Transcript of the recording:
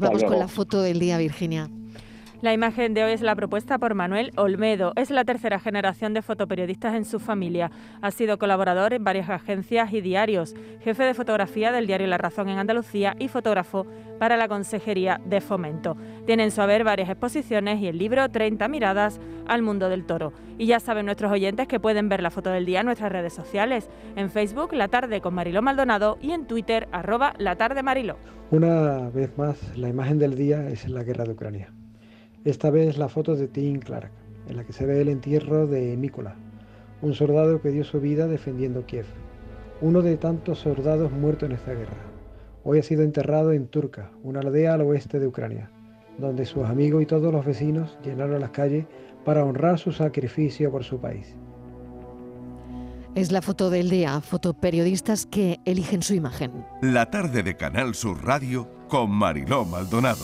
Vamos con la foto del día, Virginia. La imagen de hoy es la propuesta por Manuel Olmedo. Es la tercera generación de fotoperiodistas en su familia. Ha sido colaborador en varias agencias y diarios, jefe de fotografía del diario La Razón en Andalucía y fotógrafo para la Consejería de Fomento. Tiene en su haber varias exposiciones y el libro 30 miradas al mundo del toro. Y ya saben nuestros oyentes que pueden ver la foto del día en nuestras redes sociales, en Facebook La Tarde con Mariló Maldonado y en Twitter arroba La Tarde Mariló. Una vez más, la imagen del día es la guerra de Ucrania. Esta vez la foto de Tim Clark, en la que se ve el entierro de Mícola, un soldado que dio su vida defendiendo Kiev, uno de tantos soldados muertos en esta guerra. Hoy ha sido enterrado en Turka, una aldea al oeste de Ucrania, donde sus amigos y todos los vecinos llenaron las calles para honrar su sacrificio por su país. Es la foto del día, fotoperiodistas que eligen su imagen. La tarde de Canal Sur Radio con Mariló Maldonado.